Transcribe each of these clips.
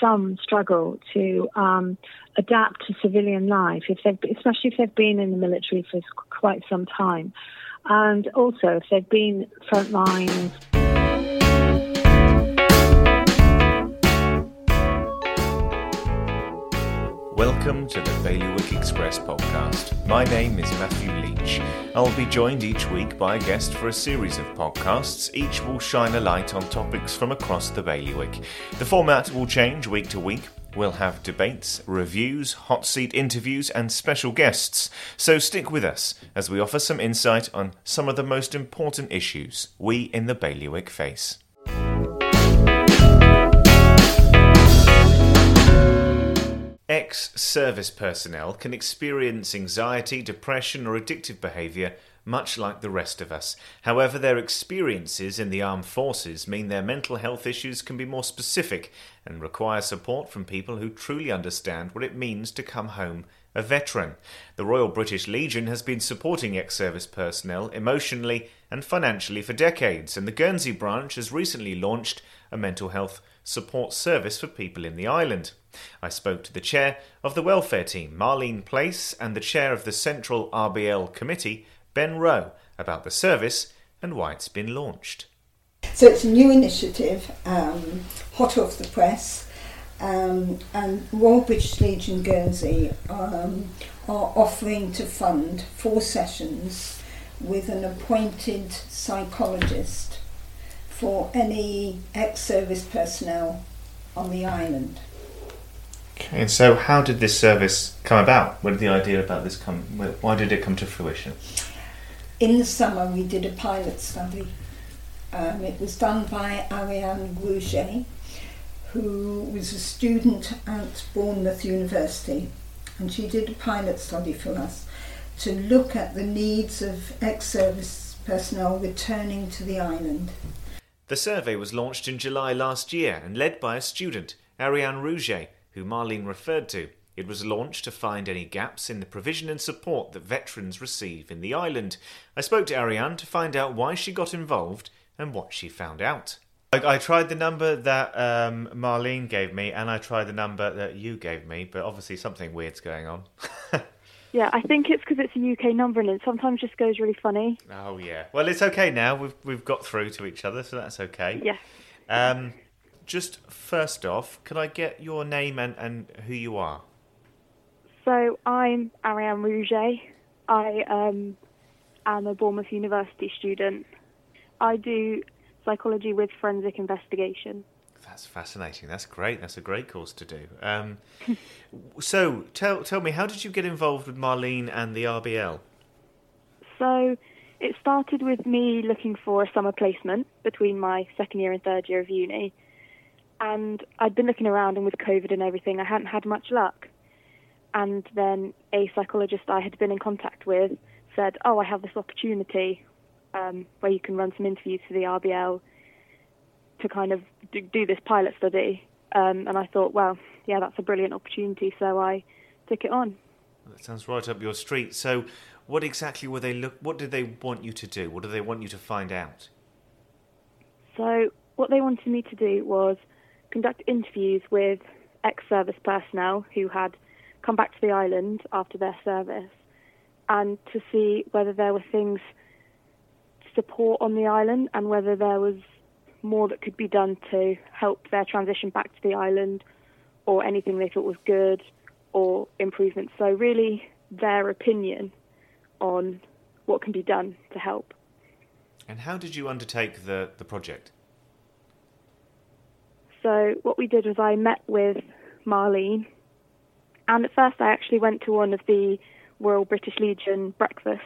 some struggle to um, adapt to civilian life, if especially if they've been in the military for quite some time, and also if they've been front lines. Welcome to the Bailiwick Express podcast. My name is Matthew Leach. I'll be joined each week by a guest for a series of podcasts. Each will shine a light on topics from across the Bailiwick. The format will change week to week. We'll have debates, reviews, hot seat interviews, and special guests. So stick with us as we offer some insight on some of the most important issues we in the Bailiwick face. Ex service personnel can experience anxiety, depression, or addictive behaviour much like the rest of us. However, their experiences in the armed forces mean their mental health issues can be more specific and require support from people who truly understand what it means to come home a veteran. The Royal British Legion has been supporting ex service personnel emotionally and financially for decades, and the Guernsey branch has recently launched a mental health support service for people in the island. I spoke to the chair of the welfare team, Marlene Place, and the chair of the Central RBL committee, Ben Rowe, about the service and why it's been launched. So it's a new initiative, um, hot off the press, um, and British Legion Guernsey um, are offering to fund four sessions with an appointed psychologist for any ex-service personnel on the island. Okay, and so how did this service come about? Where did the idea about this come? Why did it come to fruition? In the summer, we did a pilot study. Um, it was done by Ariane Rouget, who was a student at Bournemouth University, and she did a pilot study for us to look at the needs of ex-service personnel returning to the island. The survey was launched in July last year and led by a student, Ariane Rouget, who Marlene referred to. It was launched to find any gaps in the provision and support that veterans receive in the island. I spoke to Ariane to find out why she got involved and what she found out. I, I tried the number that um, Marlene gave me, and I tried the number that you gave me, but obviously something weird's going on. yeah, I think it's because it's a UK number and it sometimes just goes really funny. Oh yeah. Well, it's okay now. We've we've got through to each other, so that's okay. Yeah. Um, just first off, could I get your name and, and who you are? So I'm Ariane Rouget. I um, am a Bournemouth University student. I do psychology with forensic investigation. That's fascinating. That's great. That's a great course to do. Um, so tell tell me, how did you get involved with Marlene and the RBL? So it started with me looking for a summer placement between my second year and third year of uni and I'd been looking around, and with COVID and everything, I hadn't had much luck. And then a psychologist I had been in contact with said, "Oh, I have this opportunity um, where you can run some interviews for the RBL to kind of do, do this pilot study." Um, and I thought, well, yeah, that's a brilliant opportunity, so I took it on. That sounds right up your street. So, what exactly were they look? What did they want you to do? What do they want you to find out? So, what they wanted me to do was conduct interviews with ex service personnel who had come back to the island after their service and to see whether there were things to support on the island and whether there was more that could be done to help their transition back to the island or anything they thought was good or improvements. So, really, their opinion on what can be done to help. And how did you undertake the, the project? So what we did was I met with Marlene, and at first I actually went to one of the Royal British Legion breakfasts.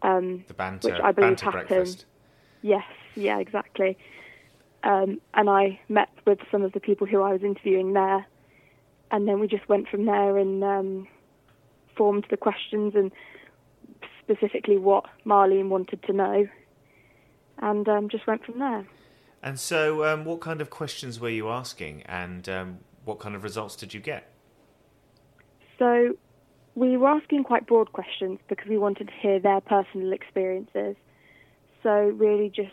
Um, the banter, which I believe banter happened. breakfast. Yes, yeah, exactly. Um, and I met with some of the people who I was interviewing there, and then we just went from there and um, formed the questions and specifically what Marlene wanted to know, and um, just went from there. And so, um, what kind of questions were you asking, and um, what kind of results did you get? So, we were asking quite broad questions because we wanted to hear their personal experiences. So, really, just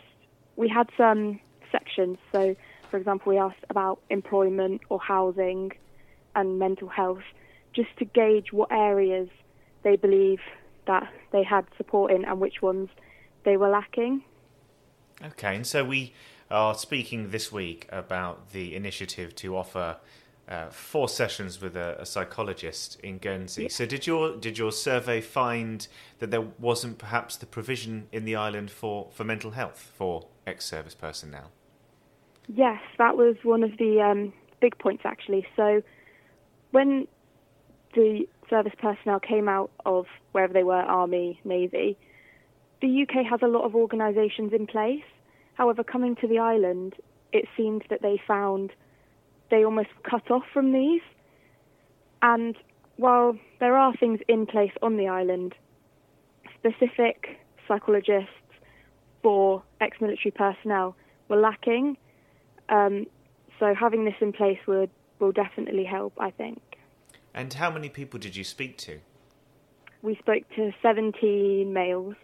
we had some sections. So, For example, we asked about employment or housing and mental health, just to gauge what areas they believe that they had support in and which ones they were lacking. Okay, and so we are speaking this week about the initiative to offer uh, four sessions with a, a psychologist in Guernsey. So, did your did your survey find that there wasn't perhaps the provision in the island for, for mental health for ex-service personnel? Yes, that was one of the um, big points actually. So, when the service personnel came out of wherever they were, army, navy, the UK has a lot of organisations in place. However, coming to the island, it seemed that they found they almost cut off from these. And while there are things in place on the island, specific psychologists for ex military personnel were lacking. Um, so having this in place would will definitely help, I think. And how many people did you speak to? We spoke to 17 males.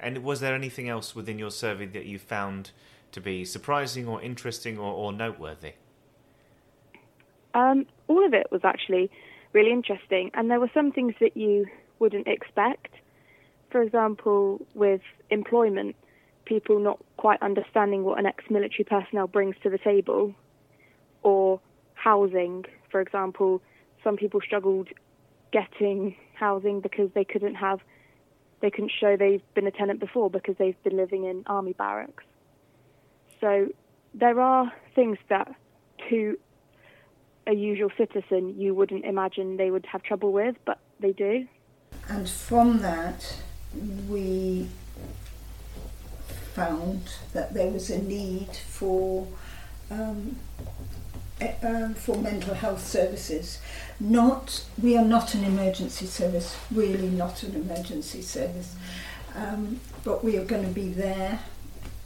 And was there anything else within your survey that you found to be surprising or interesting or, or noteworthy? Um, all of it was actually really interesting, and there were some things that you wouldn't expect. For example, with employment, people not quite understanding what an ex military personnel brings to the table, or housing, for example, some people struggled getting housing because they couldn't have they couldn't show they've been a tenant before because they've been living in army barracks. So there are things that to a usual citizen you wouldn't imagine they would have trouble with, but they do. And from that, we found that there was a need for um, um, for mental health services. Not, we are not an emergency service, really not an emergency service, um, but we are going to be there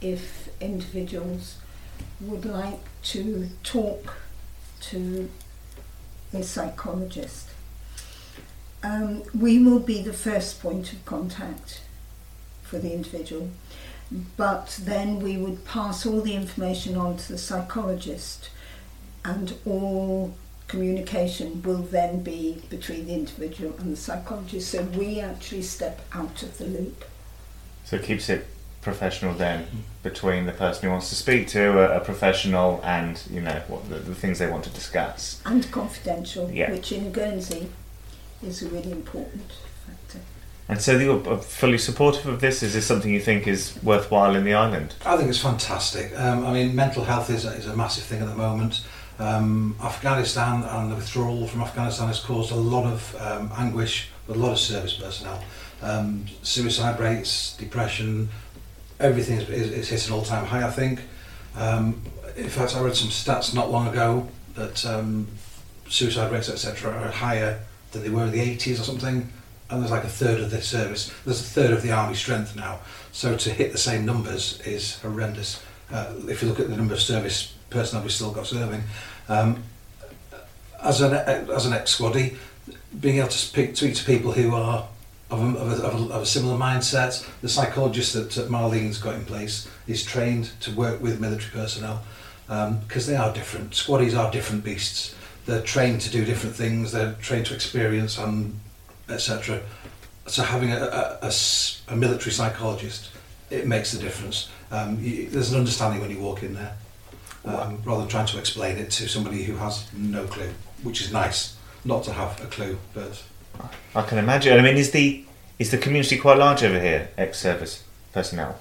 if individuals would like to talk to a psychologist. Um, we will be the first point of contact for the individual, but then we would pass all the information on to the psychologist and all communication will then be between the individual and the psychologist. So we actually step out of the loop. So it keeps it professional then between the person who wants to speak to a, a professional and you know what the, the, things they want to discuss. And confidential yeah. which in Guernsey is a really important factor. And so you're fully supportive of this? Is this something you think is worthwhile in the island? I think it's fantastic. Um, I mean mental health is a, is a massive thing at the moment. Um, Afghanistan and the withdrawal from Afghanistan has caused a lot of um, anguish with a lot of service personnel. Um, suicide rates depression everything is, is, is hit an all-time high, I think. Um, in fact, I read some stats not long ago that um, suicide rates, etc., are higher than they were in the 80s or something. And there's like a third of the service, there's a third of the army strength now. So to hit the same numbers is horrendous. Uh, if you look at the number of service personnel we've still got serving, um, as an as an ex-squaddy, being able to speak, speak to people who are of a, of, a, of, a, of a similar mindset. The psychologist that, that Marlene's got in place is trained to work with military personnel because um, they are different. Squaddies are different beasts. They're trained to do different things. They're trained to experience and etc. So having a, a, a, military psychologist, it makes the difference. Um, you, there's an understanding when you walk in there, um, rather than trying to explain it to somebody who has no clue, which is nice not to have a clue, but I can imagine. I mean, is the is the community quite large over here, ex-service personnel?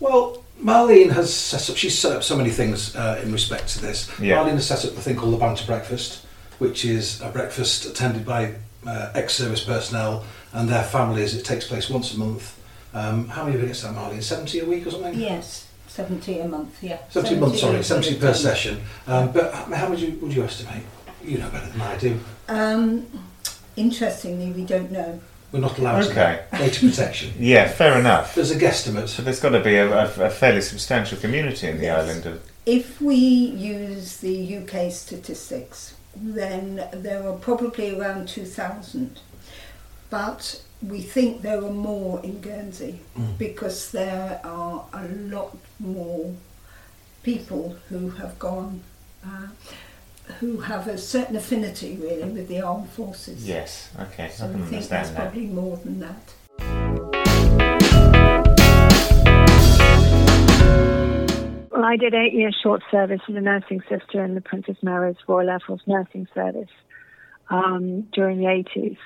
Well, Marlene has set up. She's set up so many things uh, in respect to this. Yeah. Marlene has set up the thing called the Banter Breakfast, which is a breakfast attended by uh, ex-service personnel and their families. It takes place once a month. Um, how many visits that, Marlene? Seventy a week or something? Yes. 70 a month, yeah. 70, 70 a month, sorry, 70 per session. Um, but how would you, would you estimate? You know better than I do. Um, Interestingly, we don't know. We're not allowed okay. to data protection. yeah, fair enough. There's a guesstimate. So there's got to be a, a, a fairly substantial community in the yes. island. Of... If we use the UK statistics, then there are probably around 2,000. But we think there are more in Guernsey mm. because there are a lot more people who have gone, uh, who have a certain affinity really with the armed forces. Yes, okay, So I I can think that's that. probably more than that. Well, I did eight years short service as a nursing sister in the Princess Mary's Royal Air Force Nursing Service um, during the 80s.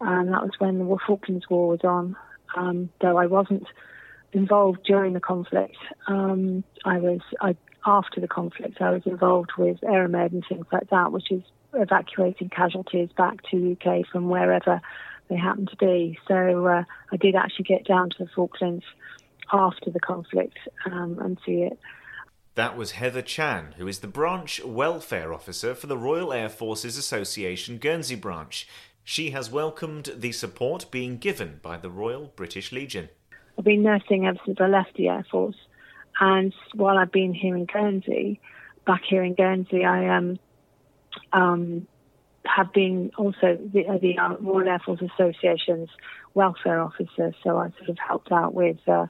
And that was when the Falklands War was on. Um, though I wasn't involved during the conflict, um, I was I, after the conflict. I was involved with Aeromed and things like that, which is evacuating casualties back to UK from wherever they happen to be. So uh, I did actually get down to the Falklands after the conflict um, and see it. That was Heather Chan, who is the branch welfare officer for the Royal Air Forces Association Guernsey branch. She has welcomed the support being given by the Royal British Legion. I've been nursing ever since I left the Air Force, and while I've been here in Guernsey, back here in Guernsey, I um, um, have been also the, uh, the uh, Royal Air Force Association's welfare officer. So I sort of helped out with uh,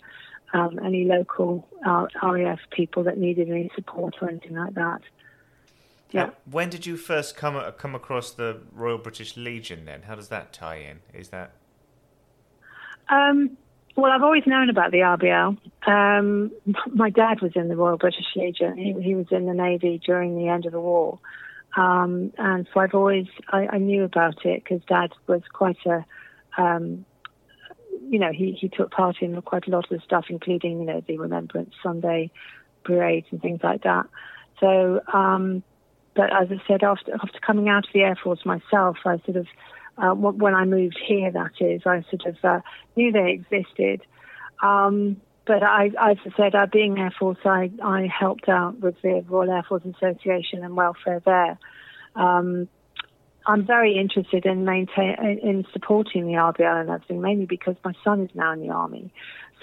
um, any local uh, RAF people that needed any support or anything like that. Yeah. Uh, when did you first come come across the Royal British Legion? Then, how does that tie in? Is that Um, well, I've always known about the RBL. Um, my dad was in the Royal British Legion. He, he was in the Navy during the end of the war. Um, and so I've always, I, I knew about it because dad was quite a, um, you know, he, he took part in quite a lot of the stuff, including, you know, the Remembrance Sunday parades and things like that. So, um, but as I said, after, after coming out of the Air Force myself, I sort of, uh, when I moved here, that is, I sort of uh, knew they existed. Um, but I, as I said, uh, being Air Force, I, I helped out with the Royal Air Force Association and welfare there. Um, I'm very interested in maintain in supporting the RBL and everything, mainly because my son is now in the army.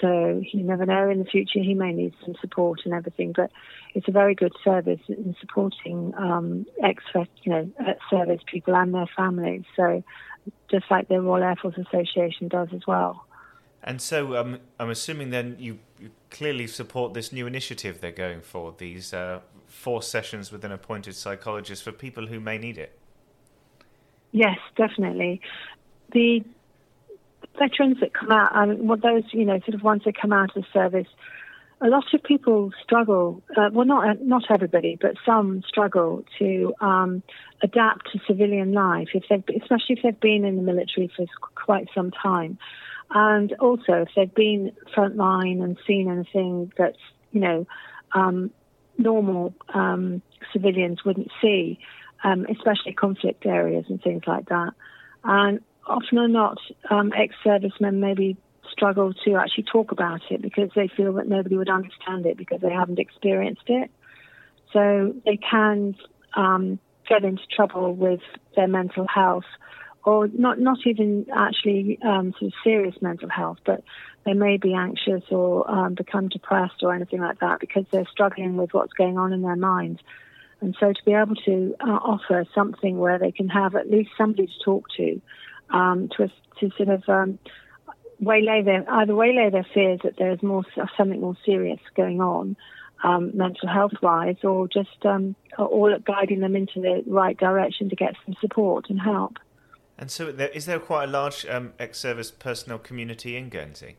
So you never know in the future he may need some support and everything. But it's a very good service in supporting um, ex you know service people and their families. So just like the Royal Air Force Association does as well. And so um, I'm assuming then you, you, clearly support this new initiative they're going for, these uh, four sessions with an appointed psychologist for people who may need it. Yes, definitely. The veterans that come out, well, those, you know, sort of ones that come out of the service, a lot of people struggle. Uh, well, not not everybody, but some struggle to um, adapt to civilian life, if they've, especially if they've been in the military for quite some time, and also if they've been frontline and seen anything that's you know um, normal um, civilians wouldn't see, um, especially conflict areas and things like that. And often or not, um, ex-servicemen maybe struggle to actually talk about it because they feel that nobody would understand it because they haven't experienced it. So they can um, get into trouble with their mental health, or not not even actually um, sort of serious mental health, but they may be anxious or um, become depressed or anything like that because they're struggling with what's going on in their minds. And so to be able to uh, offer something where they can have at least somebody to talk to, um, to to sort of um, waylay their either waylay their fears that there's more something more serious going on, um, mental health wise, or just um, all guiding them into the right direction to get some support and help. And so, there, is there quite a large um, ex-service personnel community in Guernsey?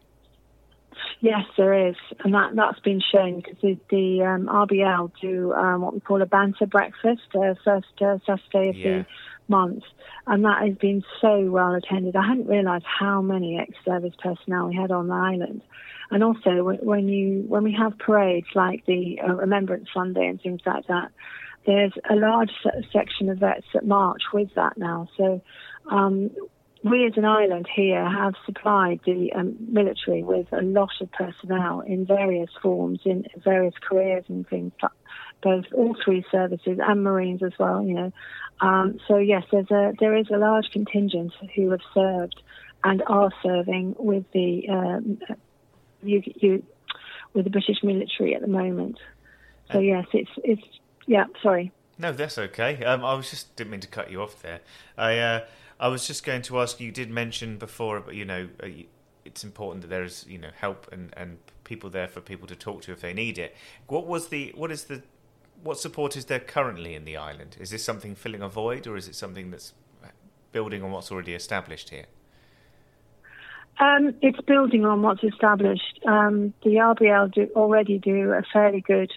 Yes, there is, and that that's been shown because the, the um, RBL do um, what we call a banter breakfast, uh, first uh, Saturday of Yeah. the month, and that has been so well attended. I hadn't realised how many ex-service personnel we had on the island, and also when, when you when we have parades like the uh, Remembrance Sunday and things like that, there's a large section of vets that march with that now. So. Um, we as an island here have supplied the um, military with a lot of personnel in various forms, in various careers and things, both all three services and Marines as well. You know, um, so yes, there's a there is a large contingent who have served and are serving with the um, you, you, with the British military at the moment. So yes, it's it's yeah. Sorry. No, that's okay. Um, I was just didn't mean to cut you off there. I uh, I was just going to ask you. You did mention before, but you know, uh, it's important that there is you know help and, and people there for people to talk to if they need it. What was the what is the what support is there currently in the island? Is this something filling a void, or is it something that's building on what's already established here? Um, it's building on what's established. Um, the RBL do already do a fairly good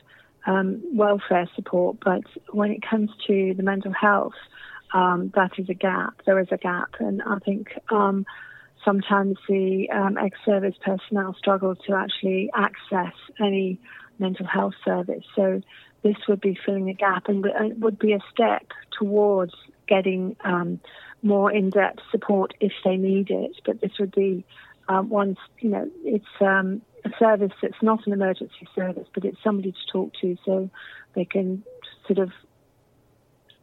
um, welfare support, but when it comes to the mental health, um, that is a gap. There is a gap, and I think um, sometimes the um, ex-service personnel struggle to actually access any mental health service. So this would be filling a gap, and would be a step towards getting um, more in-depth support if they need it. But this would be um, once you know it's um, a service that's not an emergency service, but it's somebody to talk to, so they can sort of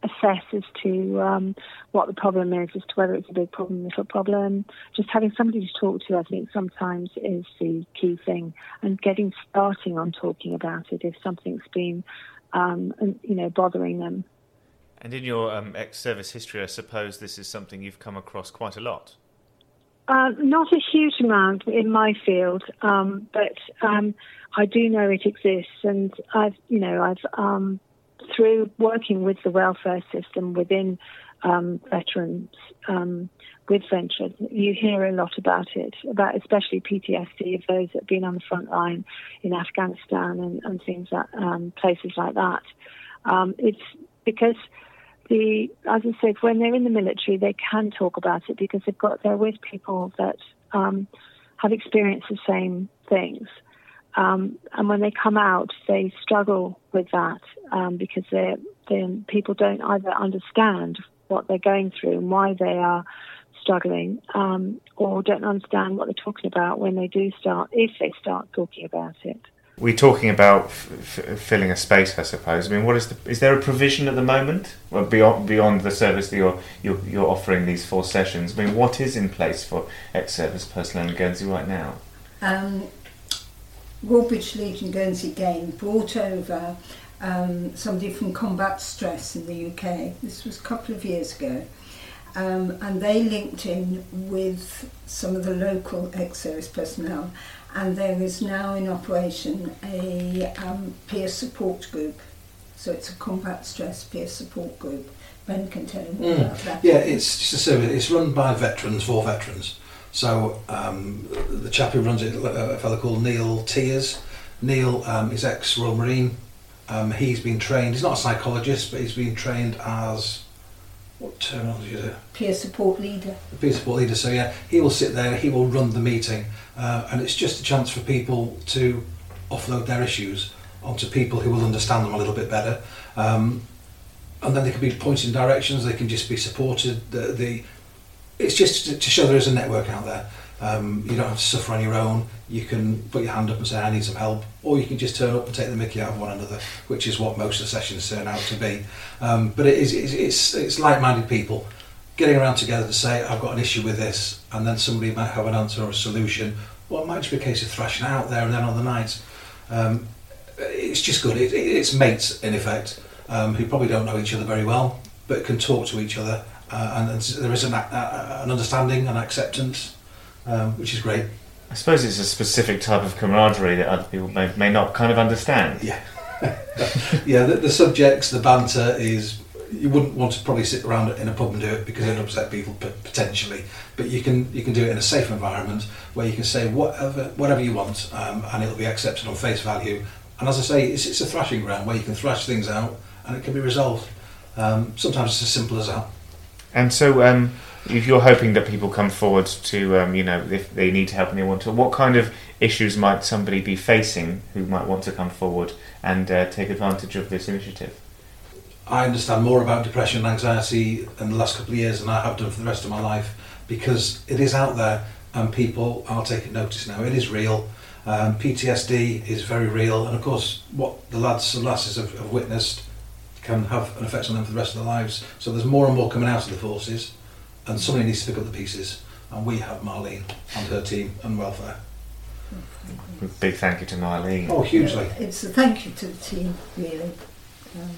assess as to um, what the problem is, as to whether it's a big problem, little problem. Just having somebody to talk to, I think, sometimes is the key thing, and getting starting on talking about it if something's been, um, you know, bothering them. And in your um, ex-service history, I suppose this is something you've come across quite a lot. Uh, not a huge amount in my field, um, but um, I do know it exists, and I've, you know, I've um, through working with the welfare system within um, veterans um, with venture, you hear a lot about it, about especially PTSD of those that have been on the front line in Afghanistan and, and things that um, places like that. Um, it's because the, as I said, when they're in the military, they can talk about it because they've got they're with people that um, have experienced the same things. Um, and when they come out, they struggle with that um, because they people don't either understand what they're going through and why they are struggling, um, or don't understand what they're talking about when they do start, if they start talking about it. We're talking about f- f- filling a space, I suppose. I mean, what is the? Is there a provision at the moment, well, beyond beyond the service that you're, you're you're offering these four sessions? I mean, what is in place for ex-service personnel in Guernsey right now? Um, Royal Legion Guernsey Gain brought over um, somebody from Combat Stress in the UK. This was a couple of years ago. Um, and they linked in with some of the local ex-service personnel and there is now in operation a um, peer support group. So it's a combat stress peer support group. Ben can tell you more mm. about that. Yeah, it's just a service. It's run by veterans for veterans. So um, the chap who runs it, a fellow called Neil Tears. Neil um, is ex-Royal Marine. Um, he's been trained. He's not a psychologist, but he's been trained as what terminology is it? Peer support leader. peer support leader. So yeah, he will sit there. He will run the meeting uh, and it's just a chance for people to offload their issues onto people who will understand them a little bit better. Um, and then they can be pointed in directions, they can just be supported. The, the It's just to, show there is a network out there. Um, you don't have to suffer on your own. You can put your hand up and say, I need some help. Or you can just turn up and take the mickey out of one another, which is what most of the sessions turn out to be. Um, but it is, it's, it's like-minded people getting around together to say, I've got an issue with this, and then somebody might have an answer or a solution, or it might just be a case of thrashing out there and then on the night. Um, it's just good. It, it, it's mates, in effect, um, who probably don't know each other very well, but can talk to each other, uh, and, there is an, uh, an understanding and acceptance, um, which is great. I suppose it's a specific type of camaraderie that other people may, may not kind of understand. Yeah. yeah, the, the subjects, the banter is you wouldn't want to probably sit around in a pub and do it because it'd upset people potentially. But you can you can do it in a safe environment where you can say whatever whatever you want, um, and it'll be accepted on face value. And as I say, it's, it's a thrashing ground where you can thrash things out and it can be resolved. Um, sometimes it's as simple as that. And so, um, if you're hoping that people come forward to, um, you know, if they need help and they want to, what kind of issues might somebody be facing who might want to come forward and uh, take advantage of this initiative? I understand more about depression and anxiety in the last couple of years than I have done for the rest of my life because it is out there and people are taking notice now. It is real. Um, PTSD is very real, and of course, what the lads and lasses have, have witnessed can have an effect on them for the rest of their lives. So there's more and more coming out of the forces, and somebody needs to pick up the pieces. And we have Marlene and her team and welfare. Big thank you to Marlene. Oh, hugely. Yeah, it's a thank you to the team, really. Um,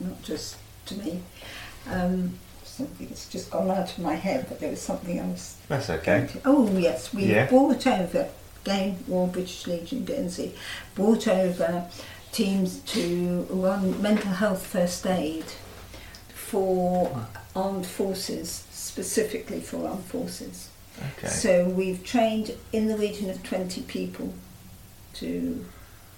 not just to me. Um, something that's just gone out of my head, but there was something else. That's okay. Oh yes, we Yeah. brought over again Royal British Legion Guernsey bought over teams to run mental health first aid for armed forces, specifically for armed forces. Okay. So we've trained in the region of 20 people to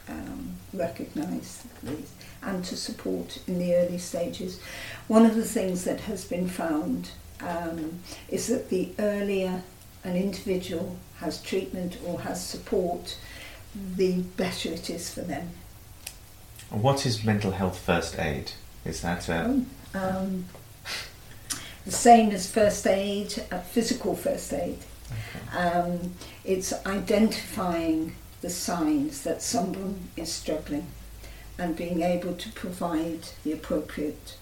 um, recognise these and to support in the early stages. One of the things that has been found um, is that the earlier an individual has treatment or has support, the better it is for them. What is mental health first aid? Is that a Um, the same as first aid, uh, physical first aid. Um, it's identifying the signs that someone is struggling and being able to provide the appropriate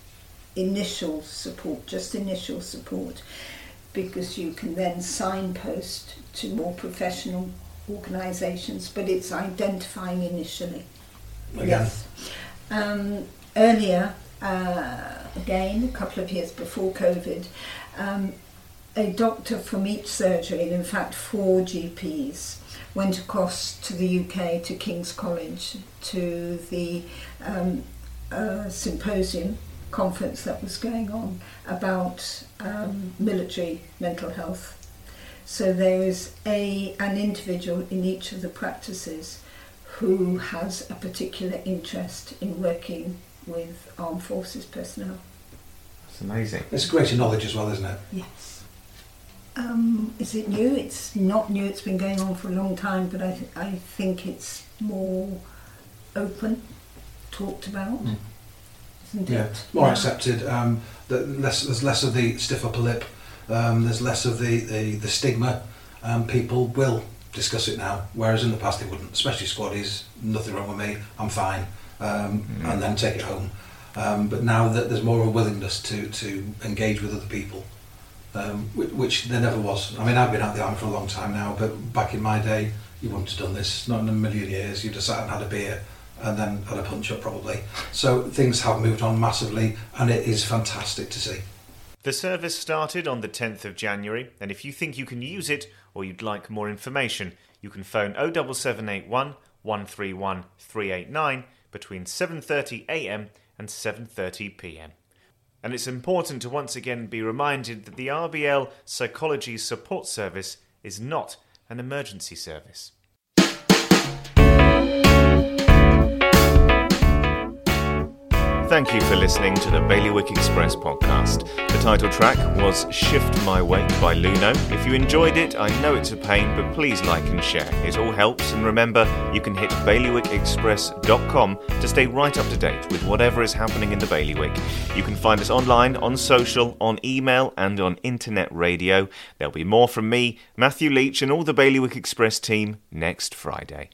initial support, just initial support, because you can then signpost to more professional organisations, but it's identifying initially. Yes. Um, earlier, uh, again, a couple of years before COVID, um, a doctor from each surgery, and in fact four GPs, went across to the UK to King's College to the um, uh, symposium conference that was going on about um, military mental health. So there is a an individual in each of the practices who has a particular interest in working with armed forces personnel. That's amazing. it's greater knowledge as well, isn't it? Yes. Um, is it new? It's not new. It's been going on for a long time, but I, th- I think it's more open, talked about, Mm. isn't Yeah, it? more Yeah. accepted. Um, the, less, there's less of the stiff upper lip. Um, there's less of the, the, the stigma. Um, people will discuss it now, whereas in the past they wouldn't. Especially squaddies, nothing wrong with me, I'm fine, um, Mm. and then take it home. Um, but now that there's more of a willingness to, to engage with other people, um, which, which there never was. I mean, I've been out the army for a long time now, but back in my day, you wouldn't have done this. Not in a million years. You'd have sat and had a beer and then had a punch up probably. So things have moved on massively, and it is fantastic to see. The service started on the 10th of January, and if you think you can use it or you'd like more information, you can phone 07781 131 389 between 7:30 a.m. and 7:30 p.m. And it's important to once again be reminded that the RBL Psychology Support Service is not an emergency service. Thank you for listening to the Bailiwick Express podcast. The title track was Shift My Weight by Luno. If you enjoyed it, I know it's a pain, but please like and share. It all helps, and remember, you can hit bailiwickexpress.com to stay right up to date with whatever is happening in the Bailiwick. You can find us online, on social, on email, and on internet radio. There'll be more from me, Matthew Leach, and all the Bailiwick Express team next Friday.